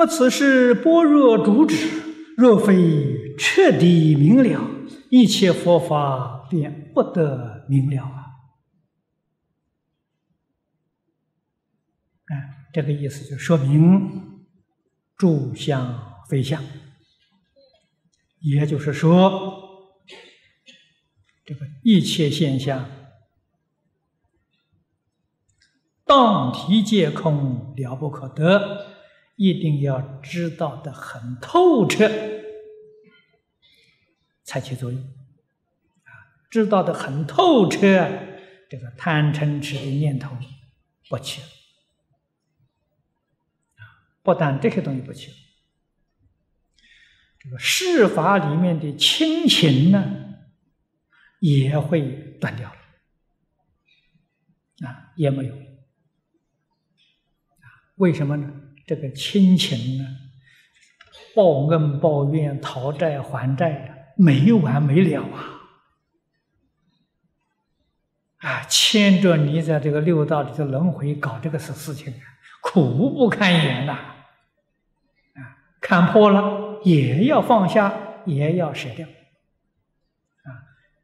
么此事般若主旨，若非彻底明了，一切佛法便不得明了啊！啊，这个意思就说明诸相非相，也就是说，这个一切现象当体皆空，了不可得。一定要知道的很透彻，才起作用啊！知道的很透彻，这个贪嗔痴的念头不起了啊！不但这些东西不起了，这个世法里面的亲情呢，也会断掉了啊，也没有？为什么呢？这个亲情呢，报恩报怨、讨债还债呀，没完没了啊！啊，牵着你在这个六道里的轮回搞这个事事情，苦不堪言呐！啊，看破了也要放下，也要舍掉。啊，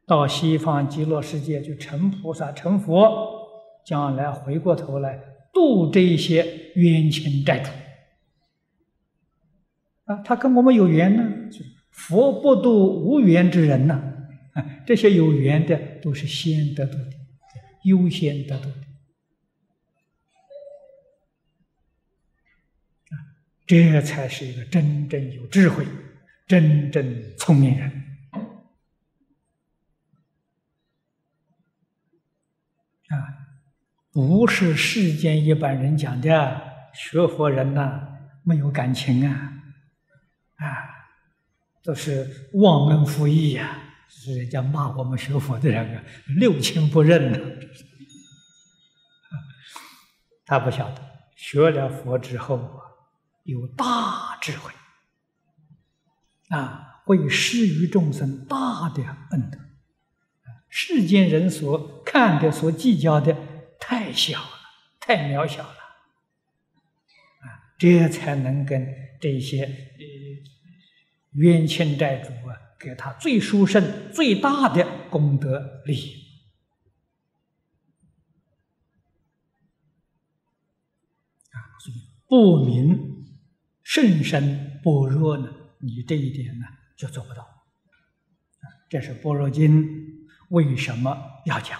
到西方极乐世界去成菩萨、成佛，将来回过头来。度这一些冤亲债主啊，他跟我们有缘呢。佛不度无缘之人呢，啊，这些有缘的都是先得度的，优先得度的啊，这才是一个真正有智慧、真正聪明人啊。不是世间一般人讲的学佛人呐，没有感情啊，啊，都是忘恩负义呀，是人家骂我们学佛的人啊，六亲不认呢。他不晓得，学了佛之后啊，有大智慧，啊，会施于众生大的恩德，世间人所看的、所计较的。太小了，太渺小了，这才能跟这些呃冤亲债主啊，给他最殊胜、最大的功德利益啊。所以不明甚深般若呢，你这一点呢就做不到。这是《般若经》为什么要讲？